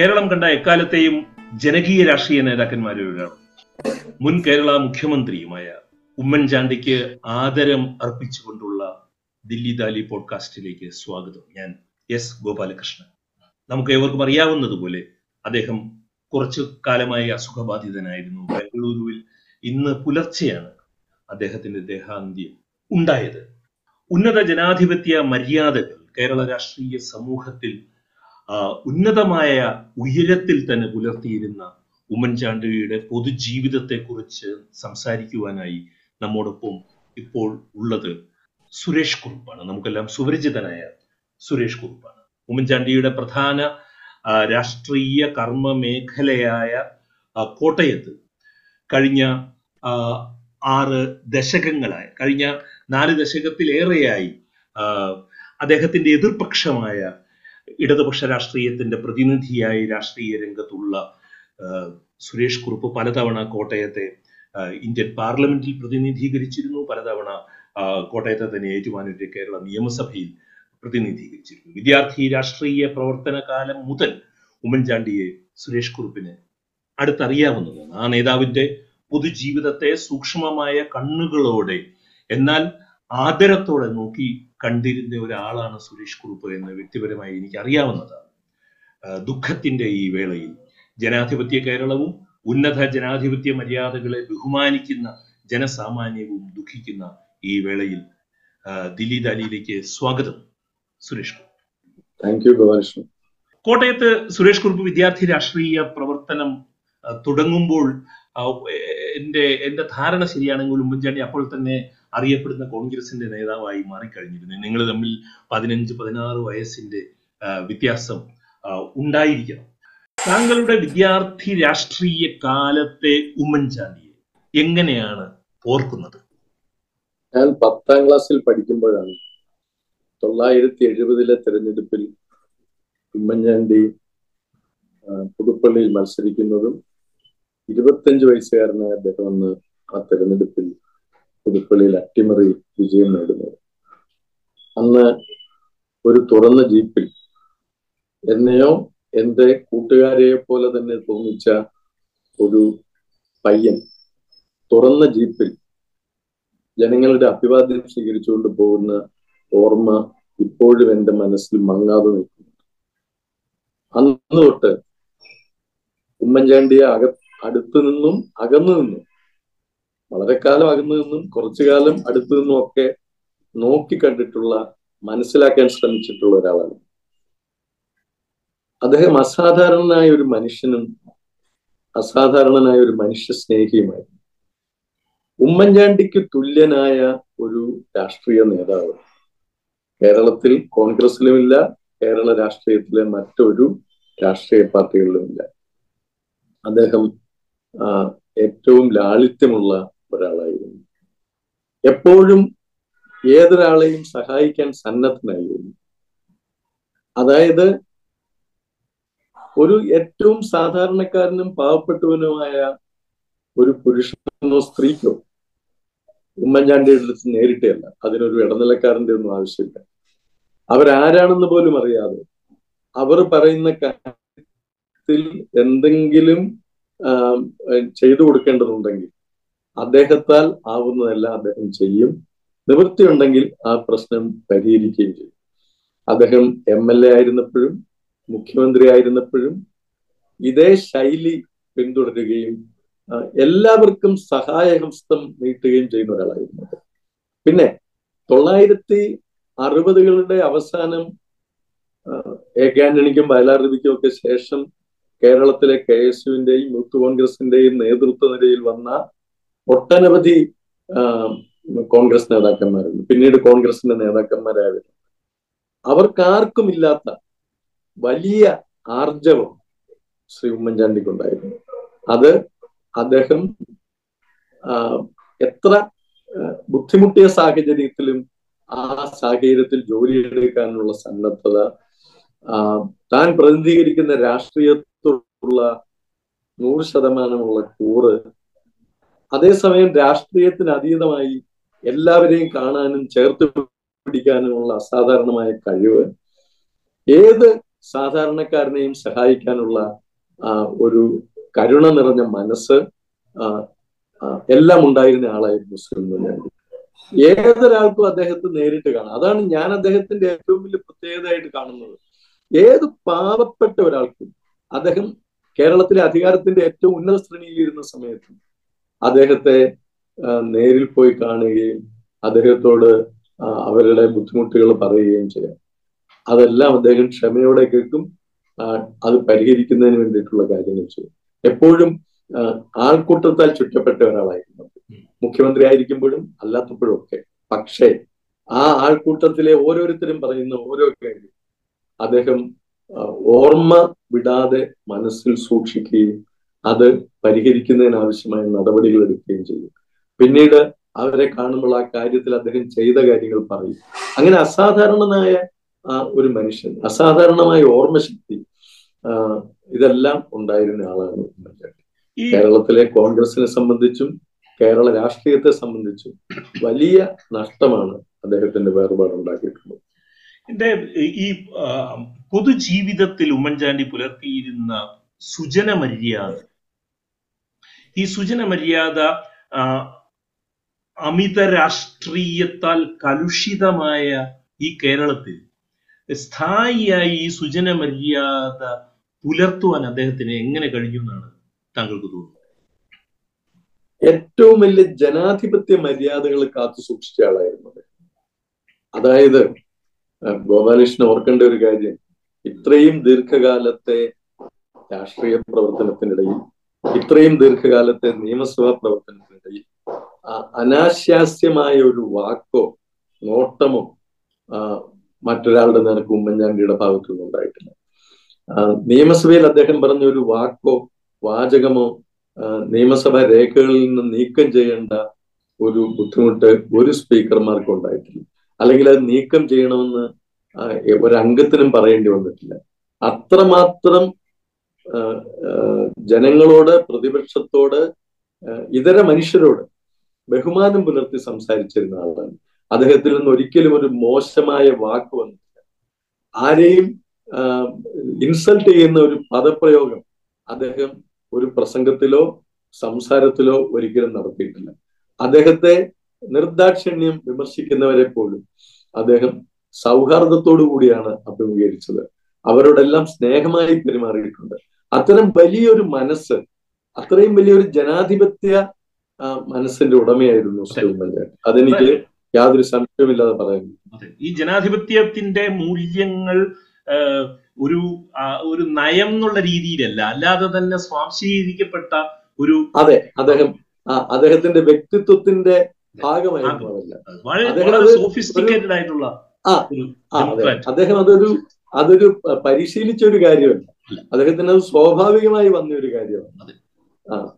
കേരളം കണ്ട എക്കാലത്തെയും ജനകീയ രാഷ്ട്രീയ നേതാക്കന്മാരിൽ ഒരാൾ. മുൻ കേരള മുഖ്യമന്ത്രിയുമായ ഉമ്മൻചാണ്ടിക്ക് ആദരം അർപ്പിച്ചുകൊണ്ടുള്ള ദില്ലി ദാലി പോഡ്കാസ്റ്റിലേക്ക് സ്വാഗതം. ഞാൻ എസ് ഗോപാലകൃഷ്ണൻ. നമുക്ക് ഏവർക്കും അറിയാവുന്നതുപോലെ അദ്ദേഹം കുറച്ചു കാലമായി അസുഖബാധിതനായിരുന്നു. ബംഗളൂരുവിൽ ഇന്ന് പുലർച്ചെയാണ് അദ്ദേഹത്തിന്റെ ദേഹാന്ത്യം ഉണ്ടായത്. ഉന്നത ജനാധിപത്യ മര്യാദകൾ കേരള രാഷ്ട്രീയ സമൂഹത്തിൽ ഉന്നതമായ ഉയരത്തിൽ തന്നെ പുലർത്തിയിരുന്ന ഉമ്മൻചാണ്ടിയുടെ പൊതുജീവിതത്തെക്കുറിച്ച് സംസാരിക്കുവാനായി നമ്മോടൊപ്പം ഇപ്പോൾ ഉള്ളത് സുരേഷ് കുറുപ്പാണ്. നമുക്കെല്ലാം സുപരിചിതനായ സുരേഷ് കുറുപ്പാണ്. ഉമ്മൻചാണ്ടിയുടെ പ്രധാന രാഷ്ട്രീയ കർമ്മ മേഖലയായ കോട്ടയത്ത് കഴിഞ്ഞ ആറ് ദശകങ്ങളായി കഴിഞ്ഞ നാല് ദശകത്തിലേറെയായി അദ്ദേഹത്തിന്റെ എതിർപക്ഷമായ ഇടതുപക്ഷ രാഷ്ട്രീയത്തിന്റെ പ്രതിനിധിയായി രാഷ്ട്രീയ രംഗത്തുള്ള സുരേഷ് കുറുപ്പ് പലതവണ കോട്ടയത്തെ ഇന്ത്യൻ പാർലമെന്റിൽ പ്രതിനിധീകരിച്ചിരുന്നു. പലതവണ കോട്ടയത്തെ തന്നെ ഏറ്റുമാനൂരിലെ കേരള നിയമസഭയിൽ പ്രതിനിധീകരിച്ചിരുന്നു. വിദ്യാർത്ഥി രാഷ്ട്രീയ പ്രവർത്തന കാലം മുതൽ ഉമ്മൻചാണ്ടിയെ സുരേഷ് കുറുപ്പിന് അടുത്തറിയാവുന്നതാണ്. ആ നേതാവിന്റെ പൊതുജീവിതത്തെ സൂക്ഷ്മമായ കണ്ണുകളോടെ എന്നാൽ ആദരത്തോടെ നോക്കി കണ്ടിരുന്ന ഒരാളാണ് സുരേഷ് കുറുപ്പ് എന്ന് വ്യക്തിപരമായി എനിക്ക് അറിയാവുന്നതാണ് ദുഃഖത്തിന്റെ ഈ വേളയിൽ ജനാധിപത്യ കേരളവും ഉന്നത ജനാധിപത്യ മര്യാദകളെ ബഹുമാനിക്കുന്ന ജനസാമാന്യവും ദുഃഖിക്കുന്ന ഈ വേളയിൽ ആ, അലിയിലേക്ക് സ്വാഗതം സുരേഷ് കുറുപ്പ്. താങ്ക് യു കോട്ടയത്ത് സുരേഷ് കുറുപ്പ് വിദ്യാർത്ഥി രാഷ്ട്രീയ പ്രവർത്തനം തുടങ്ങുമ്പോൾ എന്റെ എന്റെ ധാരണ ശരിയാണെങ്കിൽ ഉമ്മൻചാണ്ടി അപ്പോൾ തന്നെ അറിയപ്പെടുന്ന കോൺഗ്രസിന്റെ നേതാവായി മാറിക്കഴിഞ്ഞിരുന്നു. നിങ്ങൾ തമ്മിൽ പതിനഞ്ച് പതിനാറ് വയസ്സിന്റെ വ്യത്യാസം ഉണ്ടായിരിക്കണം. താങ്കളുടെ വിദ്യാർത്ഥി രാഷ്ട്രീയ കാലത്തെ ഉമ്മൻചാണ്ടിയെ എങ്ങനെയാണ് ഓർക്കുന്നത്? ഞാൻ പത്താം ക്ലാസ്സിൽ പഠിക്കുമ്പോഴാണ് തൊള്ളായിരത്തി എഴുപതിലെ തെരഞ്ഞെടുപ്പിൽ ഉമ്മൻചാണ്ടി പുതുപ്പള്ളിയിൽ മത്സരിക്കുന്നതും ഇരുപത്തഞ്ച് വയസ്സുകാരനായ അദ്ദേഹം അന്ന് ആ തെരഞ്ഞെടുപ്പിൽ പുതുപ്പള്ളിയിൽ അട്ടിമറി വിജയം നേടുന്നത്. അന്ന് ഒരു തുറന്ന ജീപ്പിൽ എന്നെയോ എന്റെ കൂട്ടുകാരെയെ പോലെ തന്നെ തോന്നിച്ച ഒരു പയ്യൻ തുറന്ന ജീപ്പിൽ ജനങ്ങളുടെ അഭിവാദ്യം സ്വീകരിച്ചുകൊണ്ട് പോകുന്ന ഓർമ്മ ഇപ്പോഴും എന്റെ മനസ്സിൽ മങ്ങാതെ നിൽക്കുന്നു. അന്ന് തൊട്ട് ഉമ്മൻചാണ്ടിയെ അക അടുത്തു നിന്നും അകന്നു നിന്നും വളരെ കാലം അകന്നു നിന്നും കുറച്ചു കാലം അടുത്തു നിന്നും ഒക്കെ നോക്കി കണ്ടിട്ടുള്ള മനസ്സിലാക്കാൻ ശ്രമിച്ചിട്ടുള്ള ഒരാളാണ്. അദ്ദേഹം അസാധാരണനായ ഒരു മനുഷ്യനും അസാധാരണനായ ഒരു മനുഷ്യ സ്നേഹിയുമായിരുന്നു ഉമ്മൻചാണ്ടിക്ക് തുല്യനായ ഒരു രാഷ്ട്രീയ നേതാവ്. കേരളത്തിൽ കോൺഗ്രസിലുമില്ല കേരള രാഷ്ട്രീയത്തിലെ മറ്റൊരു രാഷ്ട്രീയ പാർട്ടികളിലുമില്ല. അദ്ദേഹം ഏറ്റവും ലാളിത്യമുള്ള ഒരാളായിരുന്നു. എപ്പോഴും ഏതൊരാളെയും സഹായിക്കാൻ സന്നദ്ധനായിരുന്നു. അതായത് ഒരു ഏറ്റവും സാധാരണക്കാരനും പാവപ്പെട്ടവനുമായ ഒരു പുരുഷനോ സ്ത്രീക്കോ ഉമ്മൻചാണ്ടിയുടെ അടുത്ത് നേരിട്ടല്ല അതിനൊരു ഇടനിലക്കാരന്റെ ഒന്നും ആവശ്യമില്ല. അവരാരാണെന്ന് പോലും അറിയാതെ അവർ പറയുന്ന കാര്യത്തിൽ എന്തെങ്കിലും ചെയ്തു കൊടുക്കേണ്ടതുണ്ടെങ്കിൽ അദ്ദേഹത്താൽ ആവുന്നതെല്ലാം അദ്ദേഹം ചെയ്യും. നിവൃത്തിയുണ്ടെങ്കിൽ ആ പ്രശ്നം പരിഹരിക്കുകയും ചെയ്യും. അദ്ദേഹം എം എൽ എ ആയിരുന്നപ്പോഴും മുഖ്യമന്ത്രി ആയിരുന്നപ്പോഴും ഇതേ ശൈലി പിന്തുടരുകയും എല്ലാവർക്കും സഹായഹസ്തം നീട്ടുകയും ചെയ്യുന്ന ഒരാളായിരുന്നു പിന്നെ തൊള്ളായിരത്തി അറുപതുകളുടെ അവസാനം എ കെ ആന്റണിക്കും വയലാർ ഒക്കെ ശേഷം കേരളത്തിലെ കെ എസ് യുവിന്റെയും യൂത്ത് കോൺഗ്രസിന്റെയും നേതൃത്വ നിരയിൽ വന്ന ഒട്ടനവധി കോൺഗ്രസ് നേതാക്കന്മാരുണ്ട്. പിന്നീട് കോൺഗ്രസിന്റെ നേതാക്കന്മാരായിരുന്നു. അവർക്കാർക്കും ഇല്ലാത്ത വലിയ ആർജവം ശ്രീ ഉമ്മൻചാണ്ടിക്ക് ഉണ്ടായിരുന്നു അത് അദ്ദേഹം എത്ര ബുദ്ധിമുട്ടിയ സാഹചര്യത്തിലും ആ സാഹചര്യത്തിൽ ജോലിയെടുക്കാനുള്ള സന്നദ്ധത താൻ പ്രതിനിധീകരിക്കുന്ന രാഷ്ട്രീയത്തോടുള്ള നൂറ് ശതമാനമുള്ള കൂറ് അതേസമയം രാഷ്ട്രീയത്തിന് അതീതമായി എല്ലാവരെയും കാണാനും ചേർത്ത് പിടിക്കാനുമുള്ള അസാധാരണമായ കഴിവ് ഏത് സാധാരണക്കാരനെയും സഹായിക്കാനുള്ള ഒരു കരുണ നിറഞ്ഞ മനസ്സ് എല്ലാം ഉണ്ടായിരുന്ന ആളായിരുന്നു സുരേന്ദ്രൻ ഏതൊരാൾക്കും അദ്ദേഹത്തെ നേരിട്ട് കാണാം. അതാണ് ഞാൻ അദ്ദേഹത്തിന്റെ ഏറ്റവും വലിയ പ്രത്യേകതയായിട്ട് കാണുന്നത്. ഏത് പാവപ്പെട്ട ഒരാൾക്കും അദ്ദേഹം കേരളത്തിലെ അധികാരത്തിന്റെ ഏറ്റവും ഉന്നത ശ്രേണിയിലിരുന്ന സമയത്തും അദ്ദേഹത്തെ നേരിൽ പോയി കാണുകയും അദ്ദേഹത്തോട് അവരുടെ ബുദ്ധിമുട്ടുകൾ പറയുകയും ചെയ്യാം. അതെല്ലാം അദ്ദേഹം ക്ഷമയോടെ കേൾക്കും അത് പരിഹരിക്കുന്നതിന് വേണ്ടിയിട്ടുള്ള കാര്യങ്ങൾ ചെയ്യും. എപ്പോഴും ആൾക്കൂട്ടത്താൽ ചുറ്റപ്പെട്ട ഒരാളായിരുന്നു മുഖ്യമന്ത്രി ആയിരിക്കുമ്പോഴും അല്ലാത്തപ്പോഴും ഒക്കെ. പക്ഷേ ആ ആൾക്കൂട്ടത്തിലെ ഓരോരുത്തരും പറയുന്ന ഓരോ കാര്യം അദ്ദേഹം ഓർമ്മ വിടാതെ മനസ്സിൽ സൂക്ഷിക്കുകയും അത് പരിഹരിക്കുന്നതിനാവശ്യമായ നടപടികൾ എടുക്കുകയും ചെയ്യും. പിന്നീട് അവരെ കാണുമ്പോൾ ആ കാര്യത്തിൽ അദ്ദേഹം ചെയ്ത കാര്യങ്ങൾ പറയും. അങ്ങനെ അസാധാരണനായ ഒരു മനുഷ്യൻ അസാധാരണമായ ഓർമ്മശക്തി ഇതെല്ലാം ഉണ്ടായിരുന്ന ആളാണ് ഉമ്മൻചാണ്ടി. കേരളത്തിലെ കോൺഗ്രസിനെ സംബന്ധിച്ചും കേരള രാഷ്ട്രീയത്തെ സംബന്ധിച്ചും വലിയ നഷ്ടമാണ് അദ്ദേഹത്തിന്റെ വേർപാട് ഉണ്ടാക്കിയിട്ടുള്ളത്. എന്റെ ഈ പൊതുജീവിതത്തിൽ ഉമ്മൻചാണ്ടി പുലർത്തിയിരുന്ന സുജന മര്യാദ ഈ സുജന മര്യാദ അമിത രാഷ്ട്രീയത്താൽ കലുഷിതമായ ഈ കേരളത്തിൽ സ്ഥായിയായി ഈ സുജന മര്യാദ പുലർത്തുവാൻ അദ്ദേഹത്തിന് എങ്ങനെ കഴിഞ്ഞു എന്നാണ് താങ്കൾക്ക് തോന്നുന്നത്? ഏറ്റവും വലിയ ജനാധിപത്യ മര്യാദകൾ കാത്തു സൂക്ഷിച്ച ആളായിരുന്നു അതായത് ഗോപാലകൃഷ്ണൻ ഓർക്കേണ്ട ഒരു കാര്യം ഇത്രയും ദീർഘകാലത്തെ രാഷ്ട്രീയ പ്രവർത്തനത്തിനിടയിൽ ഇത്രയും ദീർഘകാലത്തെ നിയമസഭാ പ്രവർത്തനത്തിനിടയിൽ അനാശാസ്യമായ ഒരു വാക്കോ നോട്ടമോ മറ്റൊരാളുടെ നിനക്ക് ഉമ്മൻചാണ്ടിയുടെ ഭാഗത്തു നിന്നുണ്ടായിട്ടില്ല നിയമസഭയിൽ അദ്ദേഹം പറഞ്ഞ ഒരു വാക്കോ വാചകമോ നിയമസഭാ രേഖകളിൽ നിന്ന് നീക്കം ചെയ്യേണ്ട ഒരു ബുദ്ധിമുട്ട് ഒരു സ്പീക്കർമാർക്കും ഉണ്ടായിട്ടില്ല. അല്ലെങ്കിൽ അത് നീക്കം ചെയ്യണമെന്ന് ഒരംഗത്തിനും പറയേണ്ടി വന്നിട്ടില്ല. അത്രമാത്രം ജനങ്ങളോട് പ്രതിപക്ഷത്തോട് ഇതര മനുഷ്യരോട് ബഹുമാനം പുലർത്തി സംസാരിച്ചിരുന്ന ആളാണ്. അദ്ദേഹത്തിൽ നിന്ന് ഒരിക്കലും ഒരു മോശമായ വാക്ക് വന്നിട്ടില്ല. ആരെയും ഇൻസൾട്ട് ചെയ്യുന്ന ഒരു പദപ്രയോഗം അദ്ദേഹം ഒരു പ്രസംഗത്തിലോ സംസാരത്തിലോ ഒരിക്കലും നടത്തിയിട്ടില്ല. അദ്ദേഹത്തെ നിർദാക്ഷിണ്യം വിമർശിക്കുന്നവരെ പോലും അദ്ദേഹം സൗഹാർദ്ദത്തോടു കൂടിയാണ് അഭിമുഖീകരിച്ചത്. അവരോടെല്ലാം സ്നേഹമായി പെരുമാറിയിട്ടുണ്ട്. അത്തരം വലിയൊരു മനസ്സ് അത്രയും വലിയൊരു ജനാധിപത്യ മനസ്സിന്റെ ഉടമയായിരുന്നു അതെനിക്ക് യാതൊരു സംശയമില്ലാതെ പറയാൻ അതെ. ഈ ജനാധിപത്യത്തിന്റെ മൂല്യങ്ങൾ ഒരു ഒരു നയം എന്നുള്ള രീതിയിലല്ല അല്ലാതെ തന്നെ സ്വാംശീകരിക്കപ്പെട്ട ഒരു അതെ. അദ്ദേഹം അദ്ദേഹത്തിന്റെ വ്യക്തിത്വത്തിന്റെ ഭാഗമായിരുന്നു വളരെ അദ്ദേഹം അതൊരു അതൊരു പരിശീലിച്ച ഒരു കാര്യമല്ല. അദ്ദേഹത്തിന് അത് സ്വാഭാവികമായി വന്ന ഒരു കാര്യമാണ്. അതെ.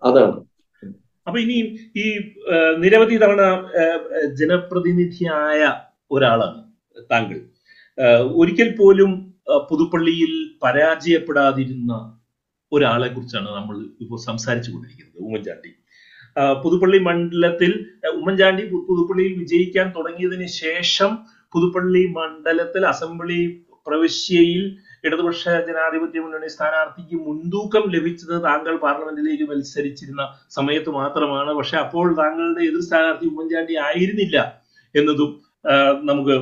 അതാണ്. അപ്പൊ ഇനി ഈ നിരവധി തവണ ജനപ്രതിനിധിയായ ഒരാളാണ് താങ്കൾ. ഒരിക്കൽ പോലും പുതുപ്പള്ളിയിൽ പരാജയപ്പെടാതിരുന്ന ഒരാളെ കുറിച്ചാണ് നമ്മൾ ഇപ്പോൾ സംസാരിച്ചു കൊണ്ടിരിക്കുന്നത് ഉമ്മൻചാണ്ടി. പുതുപ്പള്ളി മണ്ഡലത്തിൽ ഉമ്മൻചാണ്ടി പുതുപ്പള്ളിയിൽ വിജയിക്കാൻ തുടങ്ങിയതിന് ശേഷം പുതുപ്പള്ളി മണ്ഡലത്തിൽ അസംബ്ലി പ്രവിശ്യയിൽ ഇടതുപക്ഷ ജനാധിപത്യ മുന്നണി സ്ഥാനാർത്ഥിക്ക് മുൻതൂക്കം ലഭിച്ചത് താങ്കൾ പാർലമെന്റിലേക്ക് മത്സരിച്ചിരുന്ന സമയത്ത് മാത്രമാണ്. പക്ഷെ അപ്പോൾ താങ്കളുടെ എതിർ സ്ഥാനാർത്ഥി ഉമ്മൻചാണ്ടി ആയിരുന്നില്ല എന്നതും നമുക്ക്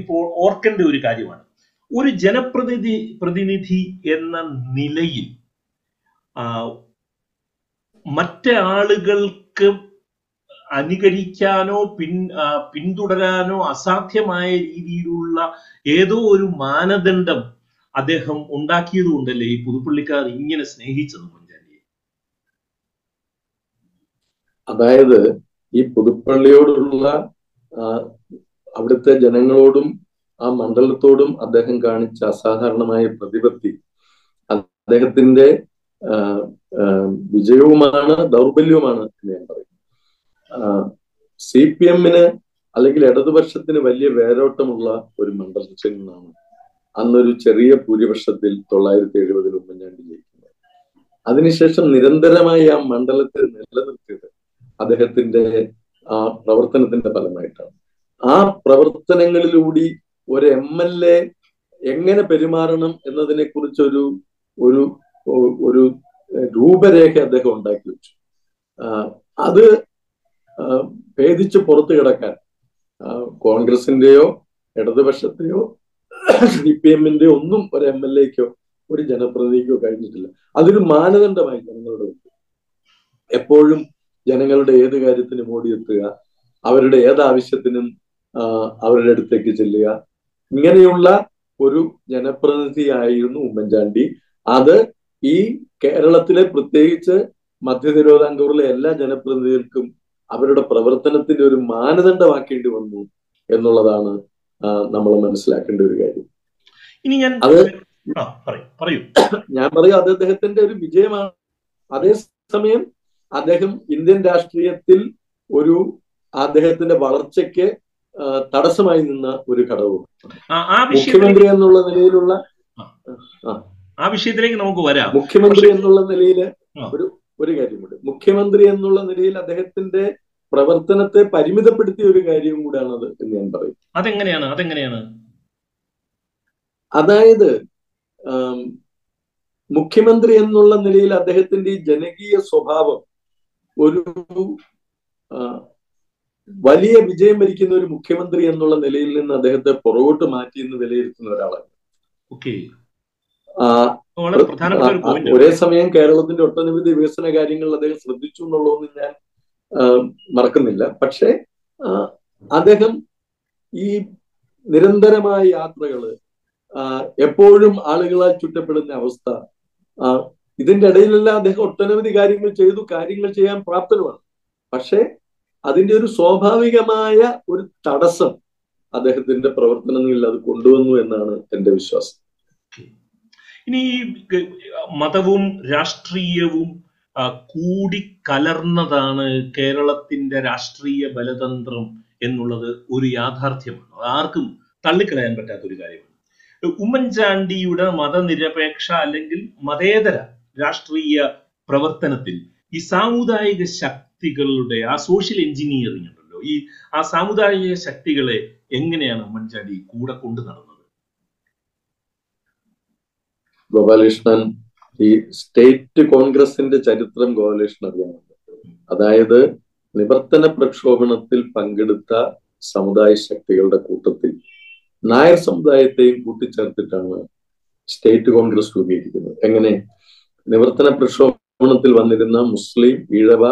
ഇപ്പോൾ ഓർക്കേണ്ട ഒരു കാര്യമാണ്. ഒരു ജനപ്രതിനിധി പ്രതിനിധി എന്ന നിലയിൽ മറ്റേ ആളുകൾക്ക് അനുകരിക്കാനോ പിൻ പിന്തുടരാനോ അസാധ്യമായ രീതിയിലുള്ള ഏതോ ഒരു മാനദണ്ഡം അദ്ദേഹം ഉണ്ടാക്കിയത് കൊണ്ടല്ലേ ഈ പുതുപ്പള്ളിക്കാർ ഇങ്ങനെ സ്നേഹിച്ചത് ഉമ്മൻചാണ്ടിയെ അതായത് ഈ പുതുപ്പള്ളിയോടുള്ള അവിടുത്തെ ജനങ്ങളോടും ആ മണ്ഡലത്തോടും അദ്ദേഹം കാണിച്ച അസാധാരണമായ പ്രതിപത്തി അദ്ദേഹത്തിന്റെ വിജയവുമാണ് ദൗർബല്യവുമാണ് എന്ന് ഞാൻ പറയും. സി പി എമ്മിന് അല്ലെങ്കിൽ ഇടതുപക്ഷത്തിന് വലിയ വേരോട്ടമുള്ള ഒരു മണ്ഡലത്തിൽ നിന്നാണ് അന്നൊരു ചെറിയ ഭൂരിപക്ഷത്തിൽ തൊള്ളായിരത്തി എഴുപതിൽ ഉമ്മൻചാണ്ടി ജയിക്കുന്നത് അതിനുശേഷം നിരന്തരമായി ആ മണ്ഡലത്തെ നിലനിർത്തിയത് അദ്ദേഹത്തിന്റെ ആ പ്രവർത്തനത്തിന്റെ ഫലമായിട്ടാണ്. ആ പ്രവർത്തനങ്ങളിലൂടി ഒരു എം എൽ എ എങ്ങനെ പെരുമാറണം എന്നതിനെ കുറിച്ചൊരു ഒരു ഒരു രൂപരേഖ അദ്ദേഹം ഉണ്ടാക്കി വെച്ചു. അത് ഭേദിച്ച് പുറത്തു കിടക്കാൻ കോൺഗ്രസിന്റെയോ ഇടതുപക്ഷത്തെയോ സി പി എമ്മിന്റെ ഒന്നും ഒരു എം എൽ എക്കോ ഒരു ജനപ്രതിനിധിക്കോ കഴിഞ്ഞിട്ടില്ല. അതൊരു മാനദണ്ഡമായി ജനങ്ങളുടെ മുമ്പിൽ. എപ്പോഴും ജനങ്ങളുടെ ഏത് കാര്യത്തിനും ഓടിയെത്തുക അവരുടെ ഏത് ആവശ്യത്തിനും അവരുടെ അടുത്തേക്ക് ചെല്ലുക. ഇങ്ങനെയുള്ള ഒരു ജനപ്രതിനിധിയായിരുന്നു ഉമ്മൻചാണ്ടി. അത് ഈ കേരളത്തിലെ പ്രത്യേകിച്ച് മധ്യ തിരുവിതാംകൂറിലെ എല്ലാ ജനപ്രതിനിധികൾക്കും അവരുടെ പ്രവർത്തനത്തിന്റെ ഒരു മാനദണ്ഡമാക്കേണ്ടി വന്നു എന്നുള്ളതാണ് നമ്മൾ മനസ്സിലാക്കേണ്ട ഒരു കാര്യം. ഇനി ഞാൻ അത് പറയൂ ഞാൻ പറയൂ അത് അദ്ദേഹത്തിന്റെ ഒരു വിജയമാണ്. അതേസമയം അദ്ദേഹം ഇന്ത്യൻ രാഷ്ട്രീയത്തിൽ ഒരു അദ്ദേഹത്തിന്റെ വളർച്ചയ്ക്ക് തടസ്സമായി നിന്ന ഒരു ഘടകവും മുഖ്യമന്ത്രി എന്നുള്ള നിലയിലുള്ള ആ. വിഷയത്തിലേക്ക് നമുക്ക് വരാം. മുഖ്യമന്ത്രി എന്നുള്ള നിലയിൽ ഒരു ഒരു കാര്യമുണ്ട്. മുഖ്യമന്ത്രി എന്നുള്ള നിലയിൽ അദ്ദേഹത്തിന്റെ പ്രവർത്തനത്തെ പരിമിതപ്പെടുത്തിയ ഒരു കാര്യവും കൂടെയാണത് എന്ന് ഞാൻ പറയും. അതെങ്ങനെയാണ്? അതെങ്ങനെയാണ്? അതായത് മുഖ്യമന്ത്രി എന്നുള്ള നിലയിൽ അദ്ദേഹത്തിന്റെ ഈ ജനകീയ സ്വഭാവം ഒരു വലിയ വിജയം വരിക്കുന്ന ഒരു മുഖ്യമന്ത്രി എന്നുള്ള നിലയിൽ നിന്ന് അദ്ദേഹത്തെ പുറകോട്ട് മാറ്റി എന്ന് വിലയിരുത്തുന്ന ഒരാളാണ്. ഒരേ സമയം കേരളത്തിന്റെ ഒട്ടനവധി വികസന കാര്യങ്ങൾ അദ്ദേഹം ശ്രദ്ധിച്ചു എന്നുള്ളതെന്ന് ഞാൻ മറക്കുന്നില്ല. പക്ഷേ അദ്ദേഹം ഈ നിരന്തരമായ യാത്രകൾ എപ്പോഴും ആളുകളാൽ ചുറ്റപ്പെടുന്ന അവസ്ഥ ഇതിന്റെ ഇടയിലെല്ലാം അദ്ദേഹം ഒട്ടനവധി കാര്യങ്ങൾ ചെയ്തു കാര്യങ്ങൾ ചെയ്യാൻ പ്രാപ്തനുമാണ്. പക്ഷേ അതിന്റെ ഒരു സ്വാഭാവികമായ ഒരു തടസ്സം അദ്ദേഹത്തിന്റെ പ്രവർത്തനങ്ങളിൽ അത് കൊണ്ടുവന്നു എന്നാണ് എന്റെ വിശ്വാസം. ഇനി മതവും രാഷ്ട്രീയവും കൂടിക്കലർന്നതാണ് കേരളത്തിന്റെ രാഷ്ട്രീയ ബലതന്ത്രം എന്നുള്ളത് ഒരു യാഥാർത്ഥ്യമാണ്. ആർക്കും തള്ളിക്കളയാൻ പറ്റാത്ത ഒരു കാര്യമാണ്. ഉമ്മൻചാണ്ടിയുടെ മതനിരപേക്ഷ അല്ലെങ്കിൽ മതേതര രാഷ്ട്രീയ പ്രവർത്തനത്തിൽ ഈ സാമുദായിക ശക്തികളുടെ ആ സോഷ്യൽ എഞ്ചിനീയറിംഗ് ഉണ്ടല്ലോ ഈ ആ സാമുദായിക ശക്തികളെ എങ്ങനെയാണ് ഉമ്മൻചാണ്ടി കൂടെ കൊണ്ടു നടന്നത്? ഗോപാലകൃഷ്ണൻ ഈ സ്റ്റേറ്റ് കോൺഗ്രസിന്റെ ചരിത്രം ഗോപാലകൃഷ്ണൻ അറിയാനുണ്ട് അതായത് നിവർത്തന പ്രക്ഷോഭണത്തിൽ പങ്കെടുത്ത സമുദായ ശക്തികളുടെ കൂട്ടത്തിൽ നായർ സമുദായത്തെയും കൂട്ടിച്ചേർത്തിട്ടാണ് സ്റ്റേറ്റ് കോൺഗ്രസ് രൂപീകരിക്കുന്നത്. എങ്ങനെ? നിവർത്തന പ്രക്ഷോഭണത്തിൽ വന്നിരുന്ന മുസ്ലിം ഈഴവ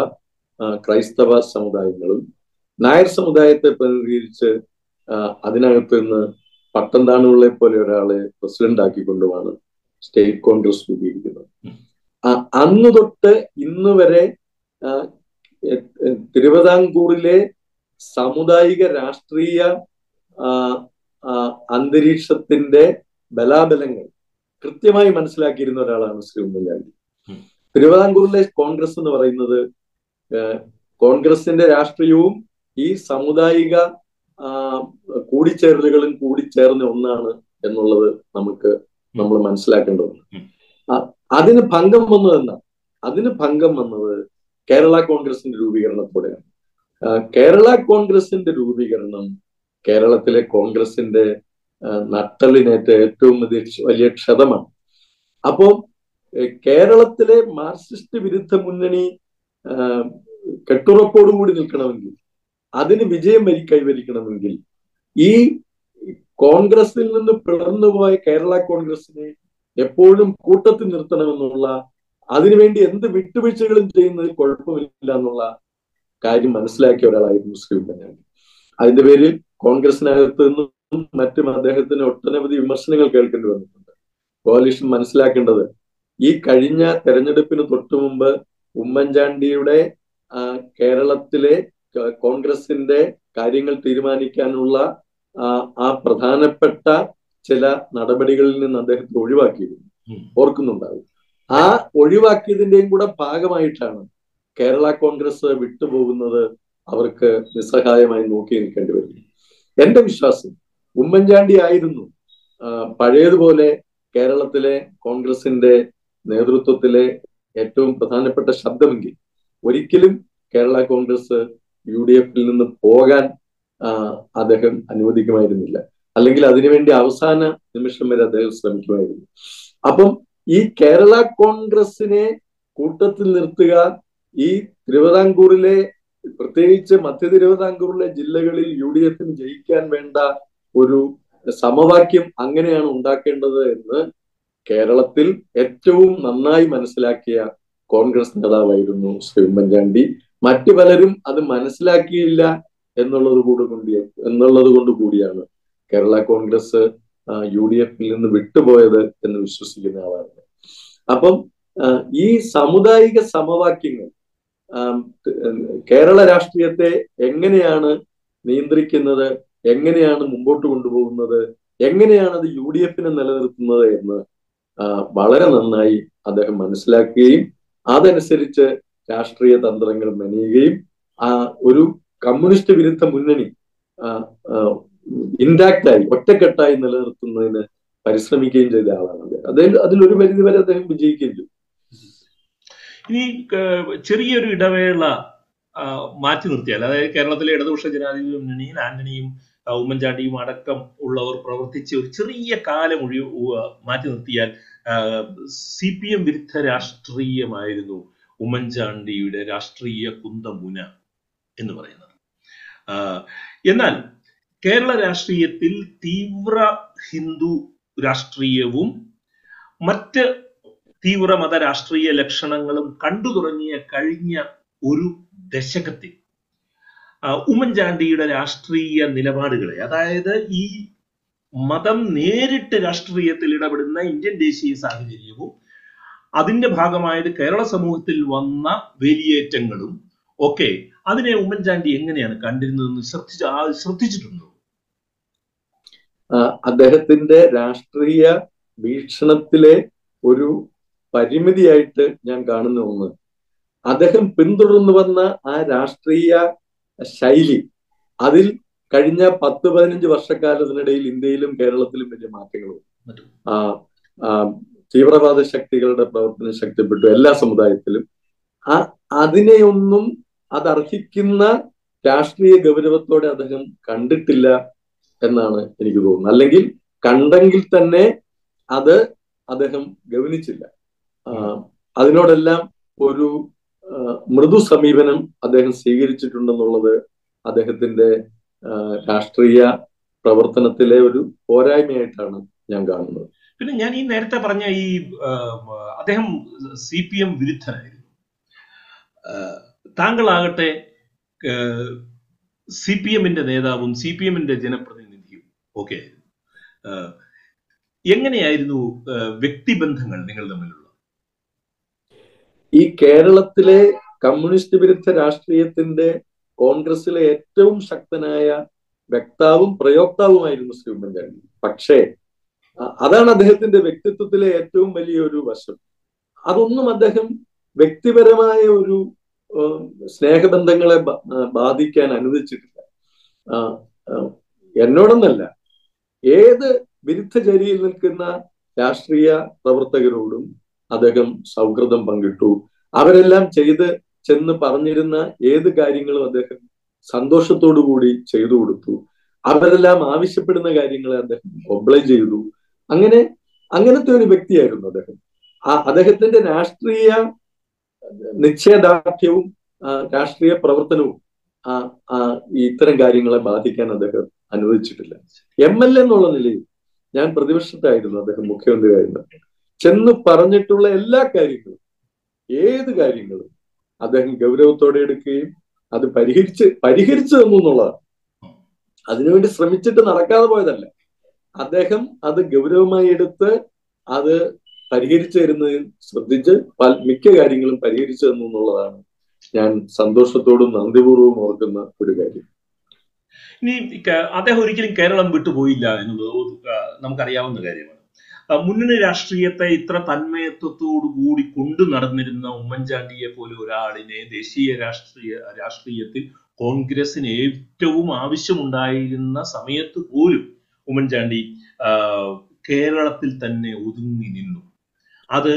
ക്രൈസ്തവ സമുദായങ്ങളും നായർ സമുദായത്തെ പ്രതിനിധീകരിച്ച് അതിനകത്ത് നിന്ന് പട്ടംതാണുകളെ പോലെ ഒരാളെ പ്രസിഡന്റ് ആക്കിക്കൊണ്ടുമാണ് സ്റ്റേറ്റ് കോൺഗ്രസ് രൂപീകരിക്കുന്നത് അന്ന് തൊട്ട് ഇന്ന് വരെ തിരുവിതാംകൂറിലെ സാമുദായിക രാഷ്ട്രീയ അന്തരീക്ഷത്തിന്റെ ബലാബലങ്ങൾ കൃത്യമായി മനസ്സിലാക്കിയിരുന്ന ഒരാളാണ് ശ്രീ ഉമ്മൻചാണ്ടി. തിരുവിതാംകൂറിലെ കോൺഗ്രസ് എന്ന് പറയുന്നത് കോൺഗ്രസിന്റെ രാഷ്ട്രീയവും ഈ സാമുദായിക കൂടിച്ചേരലുകളും കൂടിച്ചേർന്ന ഒന്നാണ് എന്നുള്ളത് നമുക്ക് നമ്മൾ മനസ്സിലാക്കേണ്ടതുണ്ട് അതിന് ഭംഗം വന്നത് എന്താ? അതിന് ഭംഗം വന്നത് കേരള കോൺഗ്രസിന്റെ രൂപീകരണത്തോടെയാണ്. കേരള കോൺഗ്രസിന്റെ രൂപീകരണം കേരളത്തിലെ കോൺഗ്രസിന്റെ നട്ടലിനേറ്റ ഏറ്റവും വലിയ വലിയ ക്ഷതമാണ്. അപ്പോ കേരളത്തിലെ മാർക്സിസ്റ്റ് വിരുദ്ധ മുന്നണി കെട്ടുറപ്പോടുകൂടി നിൽക്കണമെങ്കിൽ അതിന് വിജയം വരി കൈവരിക്കണമെങ്കിൽ ഈ കോൺഗ്രസിൽ നിന്ന് പിളർന്നുപോയ കേരള കോൺഗ്രസിനെ എപ്പോഴും കൂട്ടത്തിൽ നിർത്തണമെന്നുള്ള അതിനുവേണ്ടി എന്ത് വിട്ടുവീഴ്ചകളും ചെയ്യുന്നതിൽ കുഴപ്പമില്ല എന്നുള്ള കാര്യം മനസ്സിലാക്കിയ ഒരാളായിരുന്നു ശ്രീ ഉമ്മൻചാണ്ടി അതിന്റെ പേരിൽ കോൺഗ്രസിനകത്ത് നിന്നും മറ്റും അദ്ദേഹത്തിന് ഒട്ടനവധി വിമർശനങ്ങൾ കേൾക്കേണ്ടി വന്നിട്ടുണ്ട്. കോalition മനസ്സിലാക്കേണ്ടത് ഈ കഴിഞ്ഞ തെരഞ്ഞെടുപ്പിന് തൊട്ടു മുമ്പ് ഉമ്മൻചാണ്ടിയുടെ കേരളത്തിലെ കോൺഗ്രസിന്റെ കാര്യങ്ങൾ തീരുമാനിക്കാനുള്ള ആ പ്രധാനപ്പെട്ട ചില നടപടികളിൽ നിന്ന് അദ്ദേഹത്തെ ഒഴിവാക്കിയിരുന്നു. ഓർക്കുന്നുണ്ടാവും. ആ ഒഴിവാക്കിയതിന്റെയും കൂടെ ഭാഗമായിട്ടാണ് കേരള കോൺഗ്രസ് വിട്ടുപോകുന്നത് അവർക്ക് നിസ്സഹായമായി നോക്കി നിൽക്കേണ്ടി വരുന്നു എന്റെ വിശ്വാസം ഉമ്മൻചാണ്ടി ആയിരുന്നു പഴയതുപോലെ കേരളത്തിലെ കോൺഗ്രസിന്റെ നേതൃത്വത്തിലെ ഏറ്റവും പ്രധാനപ്പെട്ട ശബ്ദമെങ്കിൽ ഒരിക്കലും കേരള കോൺഗ്രസ് യു ഡി എഫിൽ നിന്ന് പോകാൻ അദ്ദേഹം അനുവദിക്കുമായിരുന്നില്ല. അല്ലെങ്കിൽ അതിനുവേണ്ടി അവസാന നിമിഷം വരെ അദ്ദേഹം ശ്രമിക്കുമായിരുന്നു. അപ്പം ഈ കേരള കോൺഗ്രസിനെ കൂട്ടത്തിൽ നിർത്തുക ഈ തിരുവിതാംകൂറിലെ പ്രത്യേകിച്ച് മധ്യ തിരുവിതാംകൂറിലെ ജില്ലകളിൽ യു ഡി എഫിന് ജയിക്കാൻ വേണ്ട ഒരു സമവാക്യം അങ്ങനെയാണ് ഉണ്ടാക്കേണ്ടത് എന്ന് കേരളത്തിൽ ഏറ്റവും നന്നായി മനസ്സിലാക്കിയ കോൺഗ്രസ് നേതാവായിരുന്നു ശ്രീ ഉമ്മൻചാണ്ടി. മറ്റു പലരും അത് മനസ്സിലാക്കിയില്ല. എന്നുള്ളത് കൂടെ കൊണ്ട് എന്നുള്ളത് കൊണ്ട് കൂടിയാണ് കേരള കോൺഗ്രസ് യു ഡി എഫിൽ നിന്ന് വിട്ടുപോയത് എന്ന് വിശ്വസിക്കുന്ന ആളാണ്. അപ്പം ഈ സാമുദായിക സമവാക്യങ്ങൾ കേരള രാഷ്ട്രീയത്തെ എങ്ങനെയാണ് നിയന്ത്രിക്കുന്നത് എങ്ങനെയാണ് മുമ്പോട്ട് കൊണ്ടുപോകുന്നത് എങ്ങനെയാണ് അത് യു ഡി എഫിനെ നിലനിർത്തുന്നത് എന്ന് വളരെ നന്നായി അദ്ദേഹം മനസ്സിലാക്കുകയും അതനുസരിച്ച് രാഷ്ട്രീയ തന്ത്രങ്ങൾ മെനയുകയും ഒരു കമ്മ്യൂണിസ്റ്റ് വിരുദ്ധ മുന്നണി ഇൻടാക്റ്റായി ഒറ്റക്കെട്ടായി നിലനിർത്തുന്നതിന് പരിശ്രമിക്കുകയും ചെയ്ത ആളാണ് അദ്ദേഹം. അതിലൊരു പരിധി വരെ അദ്ദേഹം വിജയിക്കുകയും ചെയ്തു. ഇനി ചെറിയൊരു ഇടവേള മാറ്റി നിർത്തിയാൽ അതായത് കേരളത്തിലെ ഇടതുപക്ഷ ജനാധിപത്യ മുന്നണിയിൽ ആന്റണിയും ഉമ്മൻചാണ്ടിയും അടക്കം ഉള്ളവർ പ്രവർത്തിച്ച് ഒരു ചെറിയ കാലം ഒഴി മാറ്റി നിർത്തിയാൽ സി പി എം വിരുദ്ധ രാഷ്ട്രീയമായിരുന്നു ഉമ്മൻചാണ്ടിയുടെ രാഷ്ട്രീയ കുന്തമുന എന്ന് പറയുന്നത്. എന്നാൽ കേരള രാഷ്ട്രീയത്തിൽ തീവ്ര ഹിന്ദു രാഷ്ട്രീയവും മറ്റ് തീവ്ര മത രാഷ്ട്രീയ ലക്ഷണങ്ങളും കണ്ടു തുടങ്ങിയ കഴിഞ്ഞ ഒരു ദശകത്തിൽ ഉമ്മൻചാണ്ടിയുടെ രാഷ്ട്രീയ നിലപാടുകളെ അതായത് ഈ മതം നേരിട്ട് രാഷ്ട്രീയത്തിൽ ഇടപെടുന്ന ഇന്ത്യൻ ദേശീയ സാഹചര്യവും അതിന്റെ ഭാഗമായത് കേരള സമൂഹത്തിൽ വന്ന വേലിയേറ്റങ്ങളും ഒക്കെ അതിനെ ഉമ്മൻചാണ്ടി എങ്ങനെയാണ് കണ്ടിരുന്നതെന്ന് ശ്രദ്ധിച്ച ശ്രദ്ധിച്ചിട്ടുണ്ടോ? അദ്ദേഹത്തിന്റെ രാഷ്ട്രീയ വീക്ഷണത്തിലെ ഒരു പരിമിതിയായിട്ട് ഞാൻ കാണുന്ന ഒന്ന്. അദ്ദേഹം പിന്തുടർന്നു വന്ന ആ രാഷ്ട്രീയ ശൈലി അതിൽ കഴിഞ്ഞ പത്ത് പതിനഞ്ച് വർഷക്കാലത്തിനിടയിൽ ഇന്ത്യയിലും കേരളത്തിലും വലിയ മാറ്റങ്ങൾ തീവ്രവാദ ശക്തികളുടെ പ്രവർത്തനം ശക്തിപ്പെട്ടു. എല്ലാ സമുദായത്തിലും. ആ അതിനെയൊന്നും അതർഹിക്കുന്ന രാഷ്ട്രീയ ഗൗരവത്തോടെ അദ്ദേഹം കണ്ടിട്ടില്ല എന്നാണ് എനിക്ക് തോന്നുന്നത്. അല്ലെങ്കിൽ കണ്ടെങ്കിൽ തന്നെ അത് അദ്ദേഹം ഗവനിച്ചില്ല അതിനോടെല്ലാം ഒരു മൃദു സമീപനം അദ്ദേഹം സ്വീകരിച്ചിട്ടുണ്ടെന്നുള്ളത് അദ്ദേഹത്തിന്റെ രാഷ്ട്രീയ പ്രവർത്തനത്തിലെ ഒരു പോരായ്മയായിട്ടാണ് ഞാൻ കാണുന്നത്. പിന്നെ ഞാൻ ഈ നേരത്തെ പറഞ്ഞ ഈ അദ്ദേഹം സി പി എം വിരുദ്ധനായിരുന്നു. താങ്കളാകട്ടെ സി പി എമ്മിന്റെ നേതാവും സി പി എമ്മിന്റെ ജനപ്രതിനിധിയും ഓക്കെ എങ്ങനെയായിരുന്നു വ്യക്തിബന്ധങ്ങൾ നിങ്ങൾ തമ്മിലുള്ള? ഈ കേരളത്തിലെ കമ്മ്യൂണിസ്റ്റ് വിരുദ്ധ രാഷ്ട്രീയത്തിന്റെ കോൺഗ്രസിലെ ഏറ്റവും ശക്തനായ വ്യക്താവും പ്രയോക്താവുമായിരുന്നു ശ്രീ ഉമ്മൻചാണ്ടി. പക്ഷേ അതാണ് അദ്ദേഹത്തിന്റെ വ്യക്തിത്വത്തിലെ ഏറ്റവും വലിയൊരു വശം. അതൊന്നും അദ്ദേഹം വ്യക്തിപരമായ ഒരു സ്നേഹബന്ധങ്ങളെ ബാധിക്കാൻ അനുവദിച്ചിട്ടില്ല. എന്നോടൊന്നല്ല. ഏത് വിരുദ്ധചരിയിൽ നിൽക്കുന്ന രാഷ്ട്രീയ പ്രവർത്തകരോടും അദ്ദേഹം സൗഹൃദം പങ്കിട്ടു. അവരെല്ലാം ചെയ്ത് ചെന്ന് പറഞ്ഞിരുന്ന ഏത് കാര്യങ്ങളും അദ്ദേഹം സന്തോഷത്തോടു കൂടി ചെയ്തു കൊടുത്തു. അവരെല്ലാം ആവശ്യപ്പെടുന്ന കാര്യങ്ങളെ അദ്ദേഹം ഒബ്ലൈ ചെയ്തു. അങ്ങനെ അങ്ങനത്തെ ഒരു വ്യക്തിയായിരുന്നു അദ്ദേഹം. ആ അദ്ദേഹത്തിന്റെ രാഷ്ട്രീയ നിശ്ചയദാർഢ്യവും രാഷ്ട്രീയ പ്രവർത്തനവും ഇത്തരം കാര്യങ്ങളെ ബാധിക്കാൻ അദ്ദേഹം അനുവദിച്ചിട്ടില്ല. എം എൽ എ എന്നുള്ള നിലയിൽ ഞാൻ പ്രതിപക്ഷത്തായിരുന്നു അദ്ദേഹം മുഖ്യമന്ത്രി ആയിരുന്നു ചെന്ന് പറഞ്ഞിട്ടുള്ള എല്ലാ കാര്യങ്ങളും ഏത് കാര്യങ്ങളും അദ്ദേഹം ഗൗരവത്തോടെ എടുക്കുകയും അത് പരിഹരിച്ച് പരിഹരിച്ചു തന്നു എന്നുള്ളതാണ്. അതിനുവേണ്ടി ശ്രമിച്ചിട്ട് നടക്കാതെ പോയതല്ല. അദ്ദേഹം അത് ഗൗരവമായി എടുത്ത് അത് പരിഹരിച്ചു തരുന്നതിൽ ശ്രദ്ധിച്ച് മിക്ക കാര്യങ്ങളും പരിഹരിച്ചു തന്നു എന്നുള്ളതാണ് ഞാൻ സന്തോഷത്തോടും നന്ദിപൂർവം ഓർക്കുന്ന ഒരു കാര്യം. ഇനി അദ്ദേഹം ഒരിക്കലും കേരളം വിട്ടുപോയില്ല എന്നുള്ളത് നമുക്കറിയാവുന്ന കാര്യമാണ്. മുന്നണി രാഷ്ട്രീയത്തെ ഇത്ര തന്മയത്വത്തോടു കൂടി കൊണ്ടു നടന്നിരുന്ന ഉമ്മൻചാണ്ടിയെ പോലെ ഒരാളിനെ ദേശീയ രാഷ്ട്രീയ രാഷ്ട്രീയത്തിൽ കോൺഗ്രസിന് ഏറ്റവും ആവശ്യമുണ്ടായിരുന്ന സമയത്ത് പോലും ഉമ്മൻചാണ്ടി കേരളത്തിൽ തന്നെ ഒതുങ്ങി നിന്നു. അത്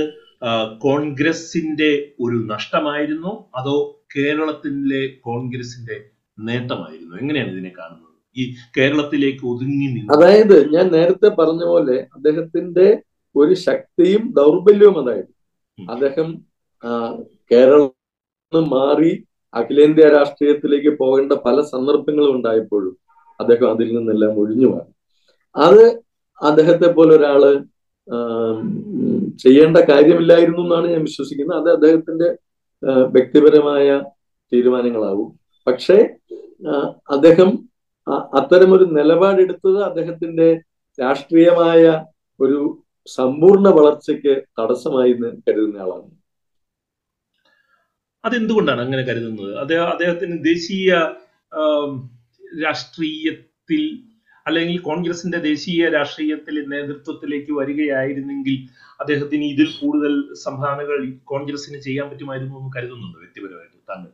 കോൺഗ്രസിന്റെ ഒരു നഷ്ടമായിരുന്നു അതോ കേരളത്തിലെ കോൺഗ്രസിന്റെ നേട്ടമായിരുന്നു? എങ്ങനെയാണ് ഇതിനെ കാണുന്നത്? ഈ കേരളത്തിലേക്ക് ഒതുങ്ങി നിന്ന് അതായത് ഞാൻ നേരത്തെ പറഞ്ഞ പോലെ അദ്ദേഹത്തിന്റെ ഒരു ശക്തിയും ദൗർബല്യവും അതായിരുന്നു അദ്ദേഹം കേരളം മാറി അഖിലേന്ത്യാ രാഷ്ട്രീയത്തിലേക്ക് പോകേണ്ട പല സന്ദർഭങ്ങളും ഉണ്ടായപ്പോഴും അദ്ദേഹം അതിൽ നിന്നെല്ലാം ഒഴിഞ്ഞു മാറി. അത് അദ്ദേഹത്തെ പോലെ ഒരാൾ ചെയ്യേണ്ട കാര്യമില്ലായിരുന്നു എന്നാണ് ഞാൻ വിശ്വസിക്കുന്നത്. അത് അദ്ദേഹത്തിന്റെ വ്യക്തിപരമായ തീരുമാനങ്ങളാവും. പക്ഷേ അദ്ദേഹം അത്തരമൊരു നിലപാടെടുത്തത് അദ്ദേഹത്തിന്റെ രാഷ്ട്രീയമായ ഒരു സമ്പൂർണ വളർച്ചയ്ക്ക് തടസ്സമായി കരുതുന്ന ആളാണ്. അതെന്തുകൊണ്ടാണ് അങ്ങനെ കരുതുന്നത്? അദ്ദേഹം അദ്ദേഹത്തിന് ദേശീയ രാഷ്ട്രീയത്തിൽ അല്ലെങ്കിൽ കോൺഗ്രസിന്റെ ദേശീയ രാഷ്ട്രീയത്തിൽ നേതൃത്വത്തിലേക്ക് വരികയായിരുന്നെങ്കിൽ അദ്ദേഹത്തിന് ഇതിൽ കൂടുതൽ സംഭാവനകൾ കോൺഗ്രസിന് ചെയ്യാൻ പറ്റുമായിരുന്നു എന്ന് കരുതുന്നുണ്ട് വ്യക്തിപരമായിട്ട് താങ്കൾ.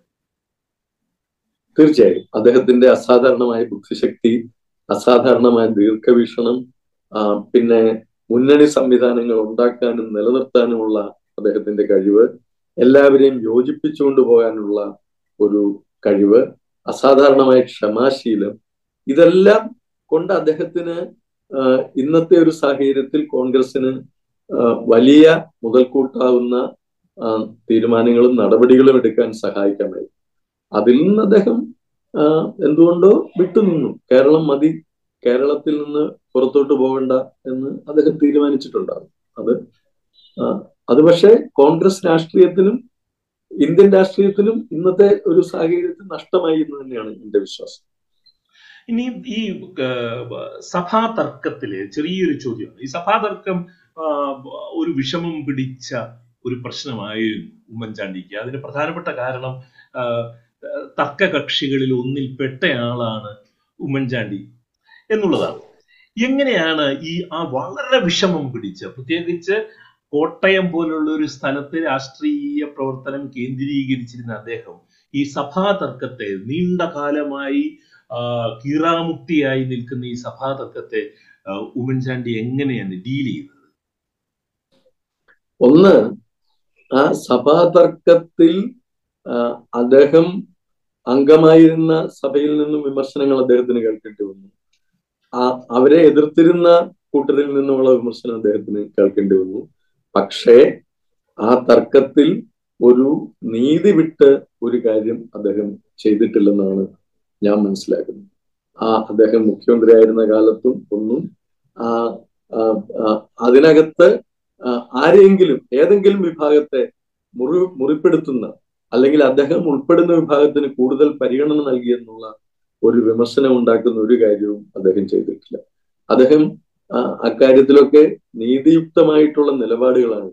തീർച്ചയായും. അദ്ദേഹത്തിന്റെ അസാധാരണമായ ബുദ്ധിശക്തി അസാധാരണമായ ദീർഘവീക്ഷണം പിന്നെ മുന്നണി സംവിധാനങ്ങൾ ഉണ്ടാക്കാനും നിലനിർത്താനുമുള്ള അദ്ദേഹത്തിന്റെ കഴിവ് എല്ലാവരെയും യോജിപ്പിച്ചുകൊണ്ട് പോകാനുള്ള ഒരു കഴിവ് അസാധാരണമായ ക്ഷമാശീലം ഇതെല്ലാം കൊണ്ട് അദ്ദേഹത്തിന് ഇന്നത്തെ ഒരു സാഹചര്യത്തിൽ കോൺഗ്രസിന് വലിയ മുതൽക്കൂട്ടാവുന്ന തീരുമാനങ്ങളും നടപടികളും എടുക്കാൻ സഹായിക്കാമായി അതിൽ നിന്ന് അദ്ദേഹം എന്തുകൊണ്ടോ വിട്ടുനിന്നു. കേരളം മതി കേരളത്തിൽ നിന്ന് പുറത്തോട്ട് പോകണ്ട എന്ന് അദ്ദേഹം തീരുമാനിച്ചിട്ടുണ്ടാകും അത് അത് പക്ഷേ കോൺഗ്രസ് രാഷ്ട്രീയത്തിനും ഇന്ത്യൻ രാഷ്ട്രീയത്തിലും ഇന്നത്തെ ഒരു സാഹചര്യത്തിൽ നഷ്ടമായി എന്ന് തന്നെയാണ് എന്റെ വിശ്വാസം. ഇനി ഈ സഭാ തർക്കത്തിലെ ചെറിയൊരു ചോദ്യമാണ്. ഈ സഭാ തർക്കം ഒരു വിഷമം പിടിച്ച ഒരു പ്രശ്നമായിരുന്നു ഉമ്മൻചാണ്ടിക്ക്. അതിന് പ്രധാനപ്പെട്ട കാരണം തർക്ക കക്ഷികളിൽ ഒന്നിൽ പെട്ടയാളാണ് ഉമ്മൻചാണ്ടി എന്നുള്ളതാണ്. എങ്ങനെയാണ് ഈ ആ വളരെ വിഷമം പിടിച്ച പ്രത്യേകിച്ച് കോട്ടയം പോലുള്ള ഒരു സ്ഥലത്ത് രാഷ്ട്രീയ പ്രവർത്തനം കേന്ദ്രീകരിച്ചിരുന്ന അദ്ദേഹം ഈ സഭാ തർക്കത്തെ നീണ്ട കാലമായി കീറാമുട്ടിയായി നിൽക്കുന്ന ഈ സഭാ തർക്കത്തെ ആ, ഉമ്മൻചാണ്ടി എങ്ങനെയാണ് ഡീൽ ചെയ്യുന്നത്? ഒന്ന് ആ സഭാ തർക്കത്തിൽ ആ, അദ്ദേഹം അംഗമായിരുന്ന സഭയിൽ നിന്നും വിമർശനങ്ങൾ അദ്ദേഹത്തിന് കേൾക്കേണ്ടി വന്നു. അവരെ എതിർത്തിരുന്ന കൂട്ടരിൽ നിന്നുമുള്ള വിമർശനം അദ്ദേഹത്തിന് കേൾക്കേണ്ടി വന്നു. പക്ഷേ ആ തർക്കത്തിൽ ഒരു നീതി വിട്ട് ഒരു കാര്യം അദ്ദേഹം ചെയ്തിട്ടില്ലെന്നാണ് ഞാൻ മനസ്സിലാക്കുന്നു. ആ അദ്ദേഹം മുഖ്യമന്ത്രിയായിരുന്ന കാലത്തും ഒന്നും ആ അതിനകത്ത് ആരെങ്കിലും ഏതെങ്കിലും വിഭാഗത്തെ മുറി മുറിപ്പെടുത്തുന്ന അല്ലെങ്കിൽ അദ്ദേഹം ഉൾപ്പെടുന്ന വിഭാഗത്തിന് കൂടുതൽ പരിഗണന നൽകിയെന്നുള്ള ഒരു വിമർശനം ഉണ്ടാക്കുന്ന ഒരു കാര്യവും അദ്ദേഹം ചെയ്തിട്ടില്ല. അദ്ദേഹം അക്കാര്യത്തിലൊക്കെ നീതിയുക്തമായിട്ടുള്ള നിലപാടുകളാണ്.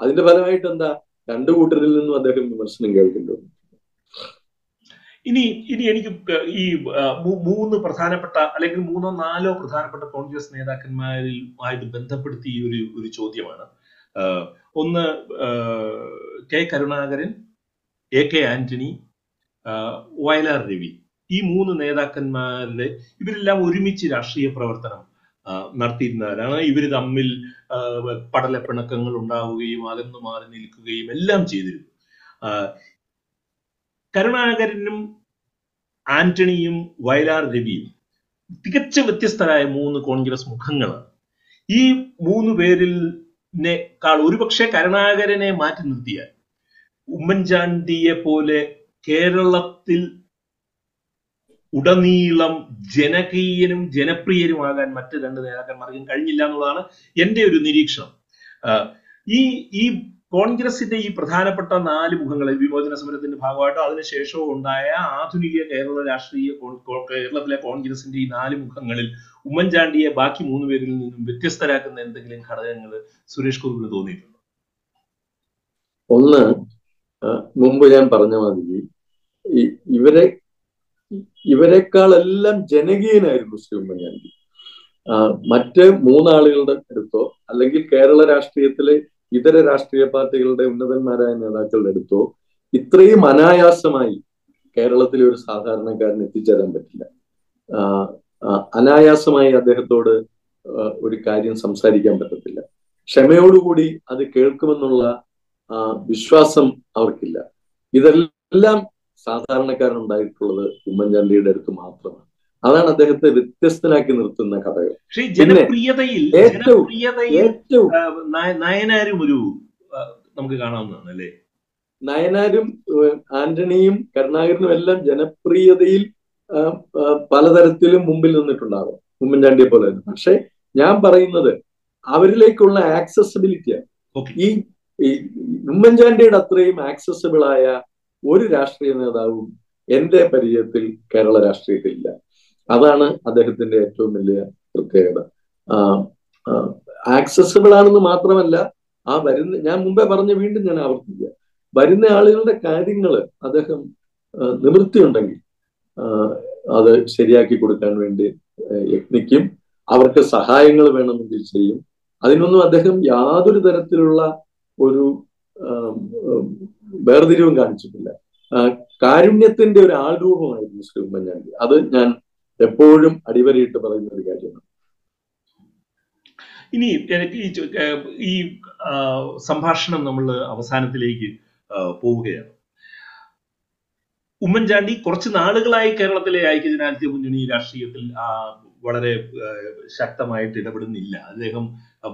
അതിന്റെ ഫലമായിട്ട് എന്താ? രണ്ടു കൂട്ടരിൽ നിന്നും അദ്ദേഹം വിമർശനം കേൾക്കേണ്ടി വന്നു. ഇനി ഇനി എനിക്ക് ഈ മൂന്ന് പ്രധാനപ്പെട്ട അല്ലെങ്കിൽ മൂന്നോ നാലോ പ്രധാനപ്പെട്ട കോൺഗ്രസ് നേതാക്കന്മാരിൽ ആയിട്ട് ബന്ധപ്പെടുത്തി ഈ ഒരു ഒരു ചോദ്യമാണ്. ഒന്ന് K Karunakaran A K Antony Vayalar Ravi. ഈ മൂന്ന് നേതാക്കന്മാരുടെ ഇവരെല്ലാം ഒരുമിച്ച് രാഷ്ട്രീയ പ്രവർത്തനം നടത്തിയിരുന്നവരാണ്. ഇവർ തമ്മിൽ പടലപ്പിണക്കങ്ങൾ ഉണ്ടാവുകയും അകന്നു മാറി നിൽക്കുകയും എല്ലാം ചെയ്തിരുന്നു. കരുണാകരനും ആന്റണിയും വയലാർ രവിയും തികച്ച വ്യത്യസ്തരായ മൂന്ന് കോൺഗ്രസ് മുഖങ്ങളാണ്. ഈ മൂന്ന് പേരിൽ ക്കാൾ ഒരുപക്ഷെ കരുണാകരനെ മാറ്റി നിർത്തിയാൽ ഉമ്മൻചാണ്ടിയെ പോലെ കേരളത്തിൽ ഉടനീളം ജനകീയനും ജനപ്രിയനുമാകാൻ മറ്റ് രണ്ട് നേതാക്കന്മാർക്കും കഴിഞ്ഞില്ല എന്നുള്ളതാണ് എന്റെ ഒരു നിരീക്ഷണം. ഈ ഈ കോൺഗ്രസിന്റെ ഈ പ്രധാനപ്പെട്ട നാല് മുഖങ്ങൾ വിമോചന സമരത്തിന്റെ ഭാഗമായിട്ടോ അതിനുശേഷവും ഉണ്ടായ ആധുനിക കേരള രാഷ്ട്രീയ കേരളത്തിലെ കോൺഗ്രസിന്റെ ഈ നാല് മുഖങ്ങളിൽ ഉമ്മൻചാണ്ടിയെ ബാക്കി മൂന്ന് പേരിൽ നിന്നും വ്യത്യസ്തരാക്കുന്ന എന്തെങ്കിലും ഘടകങ്ങൾ സുരേഷ് കുറുപ്പിന് തോന്നിയിട്ടുണ്ടോ? ഒന്ന് മുമ്പ് ഞാൻ പറഞ്ഞ മാതിരി ഇവരെ ഇവരെക്കാളെല്ലാം ജനകീയനായിരുന്നു ശ്രീ ഉമ്മൻചാണ്ടി. മറ്റ് മൂന്നാളുകളുടെ അടുത്തോ അല്ലെങ്കിൽ കേരള രാഷ്ട്രീയത്തിലെ ഇതര രാഷ്ട്രീയ പാർട്ടികളുടെ ഉന്നതന്മാരായ നേതാക്കളുടെ അടുത്തോ ഇത്രയും അനായാസമായി കേരളത്തിൽ ഒരു സാധാരണക്കാരന് എത്തിച്ചേരാൻ പറ്റില്ല. അനായാസമായി അദ്ദേഹത്തോട് ഒരു കാര്യം സംസാരിക്കാൻ പറ്റത്തില്ല. ക്ഷമയോടുകൂടി അത് കേൾക്കുമെന്നുള്ള വിശ്വാസം അവർക്കില്ല. ഇതെല്ലാം സാധാരണക്കാരൻ ഉണ്ടായിട്ടുള്ളത് ഉമ്മൻചാണ്ടിയുടെ അടുത്ത് മാത്രമാണ്. അതാണ് അദ്ദേഹത്തെ വ്യത്യസ്തനാക്കി നിർത്തുന്ന ഘടകം പക്ഷേ ഈ ജനപ്രിയതയിൽ നയനാരും ഒരു നമുക്ക് കാണാവുന്നതാണ് അല്ലേ? നയനാരും ആന്റണിയും കരുണാകരനും എല്ലാം ജനപ്രിയതയിൽ പലതരത്തിലും മുമ്പിൽ നിന്നിട്ടുണ്ടാകും. ഉമ്മൻചാണ്ടിയെ പോലെ തന്നെ. പക്ഷെ ഞാൻ പറയുന്നത് അവരിലേക്കുള്ള ആക്സസിബിലിറ്റിയാണ് ഈ ഉമ്മൻചാണ്ടിയുടെ അത്രയും ആക്സസിബിൾ ആയ ഒരു രാഷ്ട്രീയ നേതാവും എന്റെ പരിചയത്തിൽ കേരള രാഷ്ട്രീയത്തിലില്ല അതാണ് അദ്ദേഹത്തിന്റെ ഏറ്റവും വലിയ പ്രത്യേകത. ആക്സസിബിൾ ആണെന്ന് മാത്രമല്ല ആ വരുന്ന ഞാൻ മുമ്പേ പറഞ്ഞ വീണ്ടും ഞാൻ ആവർത്തിക്കുക വരുന്ന ആളുകളുടെ കാര്യങ്ങൾ അദ്ദേഹം നിവൃത്തിയുണ്ടെങ്കിൽ അത് ശരിയാക്കി കൊടുക്കാൻ വേണ്ടി യത്നിക്കും. അവർക്ക് സഹായങ്ങൾ വേണമെങ്കിൽ ചെയ്യും. അതിനൊന്നും അദ്ദേഹം യാതൊരു തരത്തിലുള്ള ഒരു വേർതിരിവും കാണിച്ചിട്ടില്ല. കാരുണ്യത്തിന്റെ ഒരു ആൾരൂപമായിരുന്നു ശ്രീ ഉമ്മൻചാണ്ടി. അത് ഞാൻ എപ്പോഴും അടിവരയിട്ട് പറയുന്ന ഒരു കാര്യമാണ്. ഇനി എനിക്ക് ഈ സംഭാഷണം നമ്മൾ അവസാനത്തിലേക്ക് പോവുകയാണ്. ഉമ്മൻചാണ്ടി കുറച്ച് നാളുകളായി കേരളത്തിലെ ഐക്യജനാധിപത്യ മുന്നണി രാഷ്ട്രീയത്തിൽ വളരെ ശക്തമായിട്ട് ഇടപെടുന്നില്ല. അദ്ദേഹം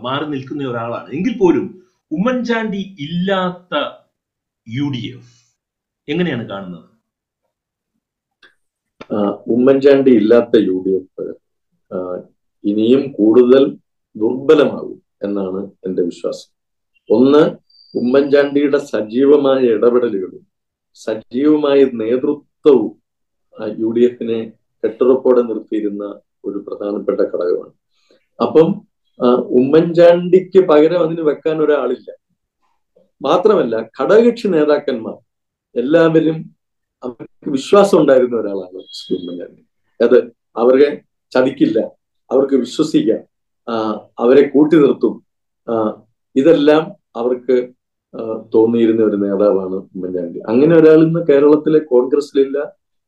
മാറി നിൽക്കുന്ന ഒരാളാണ്. എങ്കിൽ പോലും ഉമ്മൻചാണ്ടി ഇല്ലാത്ത യു ഡി എഫ് എങ്ങനെയാണ് കാണുന്നത്? ഉമ്മൻചാണ്ടി ഇല്ലാത്ത യു ഡി എഫ് ഇനിയും കൂടുതൽ ദുർബലമാകും എന്നാണ് എന്റെ വിശ്വാസം. ഒന്ന് ഉമ്മൻചാണ്ടിയുടെ സജീവമായ ഇടപെടലുകളും സജീവമായ നേതൃത്വവും യു ഡി എഫിനെ കെട്ടുറപ്പോടെ നിർത്തിയിരുന്ന ഒരു പ്രധാനപ്പെട്ട ഘടകമാണ്. അപ്പം ഉമ്മൻചാണ്ടിക്ക് പകരം അതിന് വെക്കാൻ ഒരാളില്ല. മാത്രമല്ല ഘടകകക്ഷി നേതാക്കന്മാർ എല്ലാവരും അവർക്ക് വിശ്വാസം ഉണ്ടായിരുന്ന ഒരാളാണ് ശ്രീ ഉമ്മൻചാണ്ടി അത് അവരെ ചതിക്കില്ല അവർക്ക് വിശ്വസിക്കാം അവരെ കൂട്ടി നിർത്തും. ഇതെല്ലാം അവർക്ക് തോന്നിയിരുന്ന ഒരു നേതാവാണ് ഉമ്മൻചാണ്ടി അങ്ങനെ ഒരാൾ ഇന്ന് കേരളത്തിലെ കോൺഗ്രസിലില്ല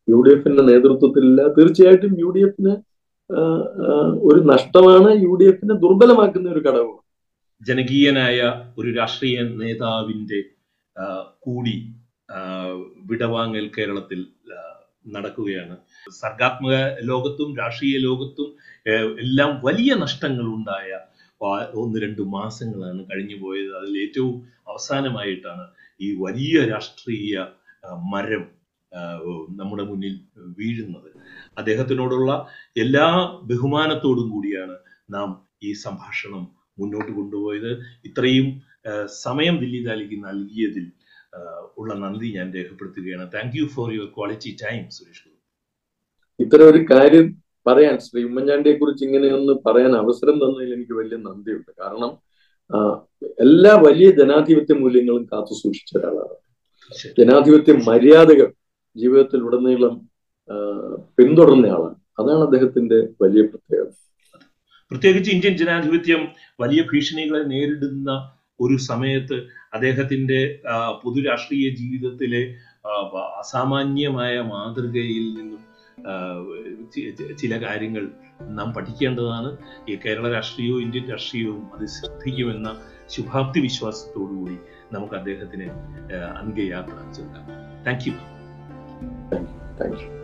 യു ഡി എഫിന്റെ നേതൃത്വത്തിലില്ല. തീർച്ചയായിട്ടും യു ഡി എഫിന് ഒരു നഷ്ടമാണ് യു ഡി എഫിനെ ദുർബലമാക്കുന്ന ഒരു ഘടകമാണ്. ജനകീയനായ ഒരു രാഷ്ട്രീയ നേതാവിന്റെ കൂടി വിടവാങ്ങൽ കേരളത്തിൽ നടക്കുകയാണ്. സർഗാത്മക ലോകത്തും രാഷ്ട്രീയ ലോകത്തും എല്ലാം വലിയ നഷ്ടങ്ങൾ ഉണ്ടായ ഒന്ന് രണ്ട് മാസങ്ങളാണ് കഴിഞ്ഞു പോയത്. അതിൽ ഏറ്റവും അവസാനമായിട്ടാണ് ഈ വലിയ രാഷ്ട്രീയ മരം നമ്മുടെ മുന്നിൽ വീഴുന്നത്. അദ്ദേഹത്തിനോടുള്ള എല്ലാ ബഹുമാനത്തോടും കൂടിയാണ് നാം ഈ സംഭാഷണം മുന്നോട്ട് കൊണ്ടുപോയത്. ഇത്രയും സമയം ദില്ലി താലിക്ക് നൽകിയതിൽ ഉള്ള നന്ദി ഞാൻ രേഖപ്പെടുത്തുകയാണ്. Thank you for your quality time Suresh Guru ഇത്തരം ഒരു കാര്യം പറയാൻ ശ്രീ ഉമ്മൻചാണ്ടിയെ കുറിച്ച് ഇങ്ങനെയൊന്ന് പറയാൻ അവസരം തന്നതിൽ എനിക്ക് വലിയ നന്ദിയുണ്ട്. കാരണം എല്ലാ വലിയ ജനാധിപത്യ മൂല്യങ്ങളും കാത്തു സൂക്ഷിച്ച ഒരാളാണ്. ജനാധിപത്യ മര്യാദകൾ ജീവിതത്തിൽ ഉടനീളം ആ, പിന്തുടർന്ന ആളാണ്. അതാണ് അദ്ദേഹത്തിന്റെ വലിയ പ്രത്യേകത. പ്രത്യേകിച്ച് ഇന്ത്യൻ ജനാധിപത്യം വലിയ ഭീഷണികളെ നേരിടുന്ന ഒരു സമയത്ത് അദ്ദേഹത്തിന്റെ പൊതു രാഷ്ട്രീയ ജീവിതത്തിലെ അസാമാന്യമായ മാതൃകയിൽ നിന്നും ചില കാര്യങ്ങൾ നാം പഠിക്കേണ്ടതാണ്. ഈ കേരള രാഷ്ട്രീയവും ഇന്ത്യൻ രാഷ്ട്രീയവും അത് ശ്രദ്ധിക്കുമെന്ന ശുഭാപ്തി വിശ്വാസത്തോടുകൂടി നമുക്ക് അദ്ദേഹത്തിന് അന്ത്യയാത്ര ചെല്ലാം താങ്ക് യു താങ്ക് യു